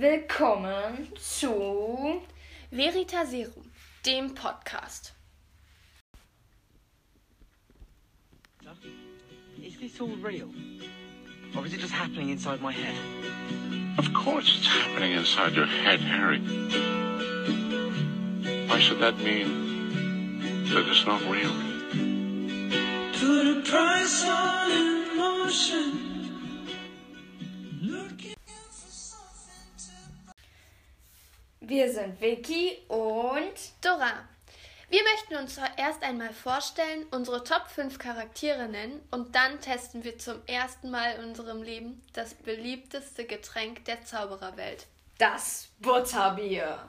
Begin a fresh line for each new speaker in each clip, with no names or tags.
Willkommen zu
Veritaserum, dem Podcast.
Is this all real? Or is it just happening inside my head?
Of course it's happening inside your head, Harry. Why should that mean that it's not real?
Put a price on
Wir sind Vicky und
Dora. Wir möchten uns erst einmal vorstellen, unsere Top 5 Charaktere nennen und dann testen wir zum ersten Mal in unserem Leben das beliebteste Getränk der Zaubererwelt.
das Butterbier.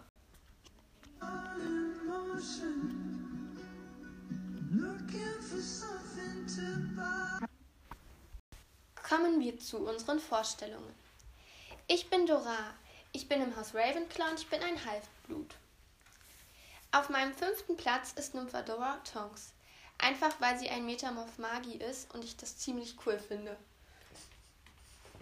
Kommen wir zu unseren Vorstellungen. Ich bin Dora. Ich bin im Haus Ravenclaw und ich bin ein Halbblut. Auf meinem fünften Platz ist Nymphadora Tonks. Einfach weil sie ein Metamorph Magi ist und ich das ziemlich cool finde.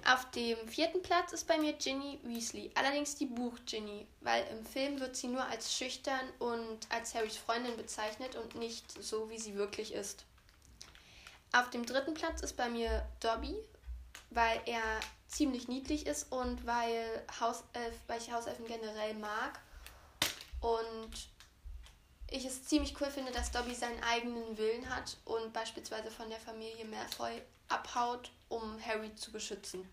Auf dem vierten Platz ist bei mir Ginny Weasley, allerdings die Buch-Ginny, weil im Film wird sie nur als schüchtern und als Harrys Freundin bezeichnet und nicht so, wie sie wirklich ist. Auf dem dritten Platz ist bei mir Dobby, weil er ziemlich niedlich ist und weil, Hauself, weil ich Hauselfen generell mag. Und ich es ziemlich cool finde, dass Dobby seinen eigenen Willen hat und beispielsweise von der Familie Malfoy abhaut, um Harry zu beschützen.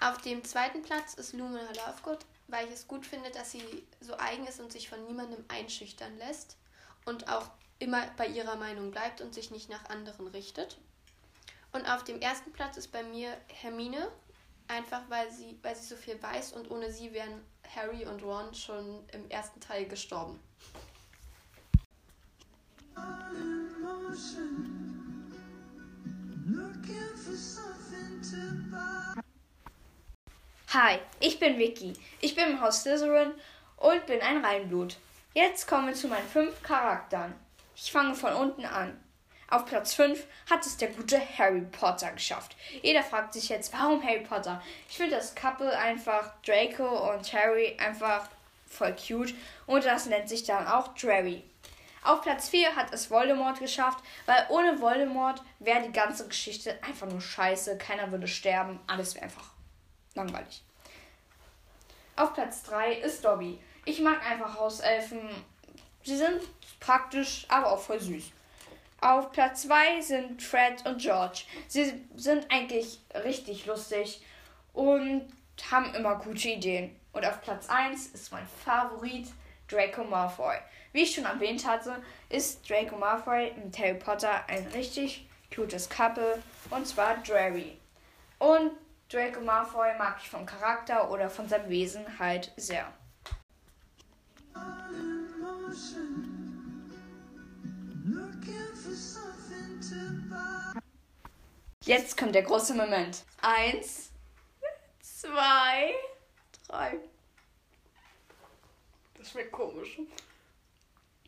Auf dem zweiten Platz ist Lumina Lovegood, weil ich es gut finde, dass sie so eigen ist und sich von niemandem einschüchtern lässt und auch immer bei ihrer Meinung bleibt und sich nicht nach anderen richtet. Und auf dem ersten Platz ist bei mir Hermine, einfach weil sie, weil sie so viel weiß und ohne sie wären Harry und Ron schon im ersten Teil gestorben.
Hi, ich bin Vicky. Ich bin im Haus Slytherin und bin ein Reinblut. Jetzt kommen wir zu meinen fünf Charakteren. Ich fange von unten an. Auf Platz 5 hat es der gute Harry Potter geschafft. Jeder fragt sich jetzt, warum Harry Potter? Ich finde das Couple einfach Draco und Harry einfach voll cute und das nennt sich dann auch Drarry. Auf Platz 4 hat es Voldemort geschafft, weil ohne Voldemort wäre die ganze Geschichte einfach nur scheiße, keiner würde sterben, alles wäre einfach langweilig. Auf Platz 3 ist Dobby. Ich mag einfach Hauselfen. Sie sind praktisch, aber auch voll süß. Auf Platz 2 sind Fred und George. Sie sind eigentlich richtig lustig und haben immer gute Ideen. Und auf Platz 1 ist mein Favorit Draco Malfoy. Wie ich schon erwähnt hatte, ist Draco Malfoy mit Harry Potter ein richtig cutes Couple und zwar Drarry. Und Draco Malfoy mag ich vom Charakter oder von seinem Wesen halt sehr. Jetzt kommt der große Moment. Eins, zwei, drei.
Das schmeckt komisch.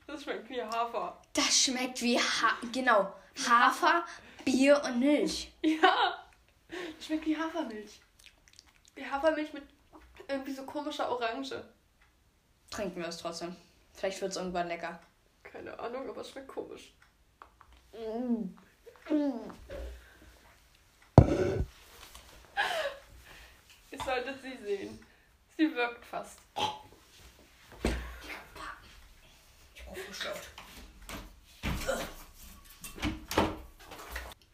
Das schmeckt wie Hafer.
Das schmeckt wie ha genau Hafer, Bier und Milch.
Ja! Das schmeckt wie Hafermilch. Wie Hafermilch mit irgendwie so komischer Orange.
Trinken wir es trotzdem. Vielleicht wird es irgendwann lecker.
Keine Ahnung, aber es schmeckt komisch. Ihr solltet sie sehen. Sie wirkt fast.
Das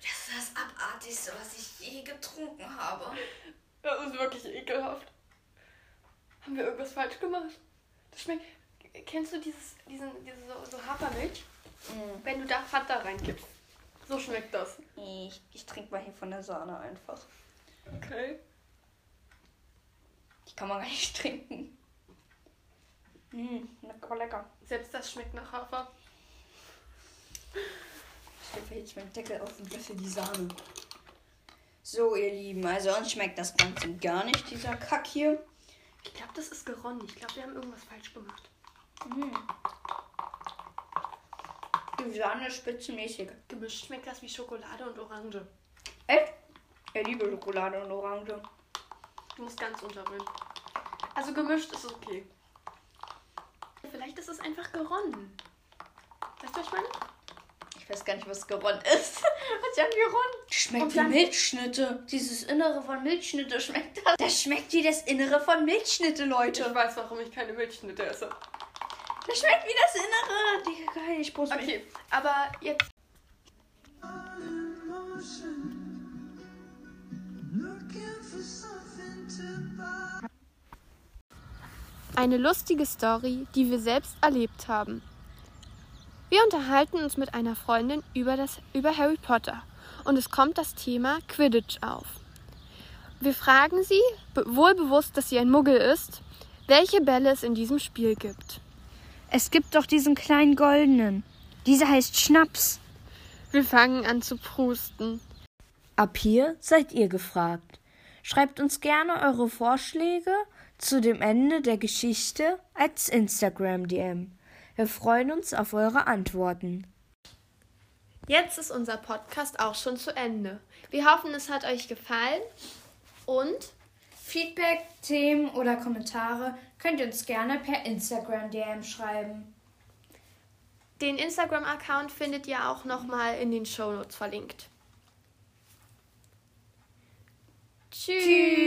ist das abartigste, was ich je getrunken habe.
Das ist wirklich ekelhaft. Haben wir irgendwas falsch gemacht? Das schmeckt. Kennst du dieses, diesen, diese so, so Hafermilch? Wenn du da Fanta reingibst. So schmeckt das.
Ich, ich trinke mal hier von der Sahne einfach.
Okay.
Kann man gar nicht trinken. Mm, lecker, lecker.
Selbst das schmeckt nach Hafer.
Ich stelle jetzt meinen Deckel auf und löffel die Sahne. So, ihr Lieben, also uns schmeckt das Ganze gar nicht, dieser Kack hier.
Ich glaube, das ist geronnen. Ich glaube, wir haben irgendwas falsch gemacht.
Die Sahne ist spitzenmäßig.
Gemischt schmeckt das wie Schokolade und Orange.
Echt? Ich liebe Schokolade und Orange.
Du musst ganz unterrühren. Also gemischt ist okay. Vielleicht ist es einfach geronnen. Weißt du, was ich meine?
Ich weiß gar nicht, was geronnen ist. Was haben geronnen? Schmeckt wie Milchschnitte. Dieses Innere von Milchschnitte schmeckt das. Das schmeckt wie das Innere von Milchschnitte,
Ich
Leute.
weiß, warum ich keine Milchschnitte esse.
Das schmeckt wie das Innere. Digga, geil, ich brauch's
Okay, aber jetzt
Eine lustige Story, die wir selbst erlebt haben. Wir unterhalten uns mit einer Freundin über, das, über Harry Potter und es kommt das Thema Quidditch auf. Wir fragen sie, be wohl bewusst, dass sie ein Muggel ist, welche Bälle es in diesem Spiel gibt.
Es gibt doch diesen kleinen goldenen. Dieser heißt Schnaps.
Wir fangen an zu prusten.
Ab hier seid ihr gefragt. Schreibt uns gerne eure Vorschläge zu dem Ende der Geschichte als Instagram-DM. Wir freuen uns auf eure Antworten.
Jetzt ist unser Podcast auch schon zu Ende. Wir hoffen, es hat euch gefallen und
Feedback, Themen oder Kommentare könnt ihr uns gerne per Instagram-DM schreiben.
den Instagram-Account findet ihr auch nochmal in den Shownotes verlinkt. Tschüss.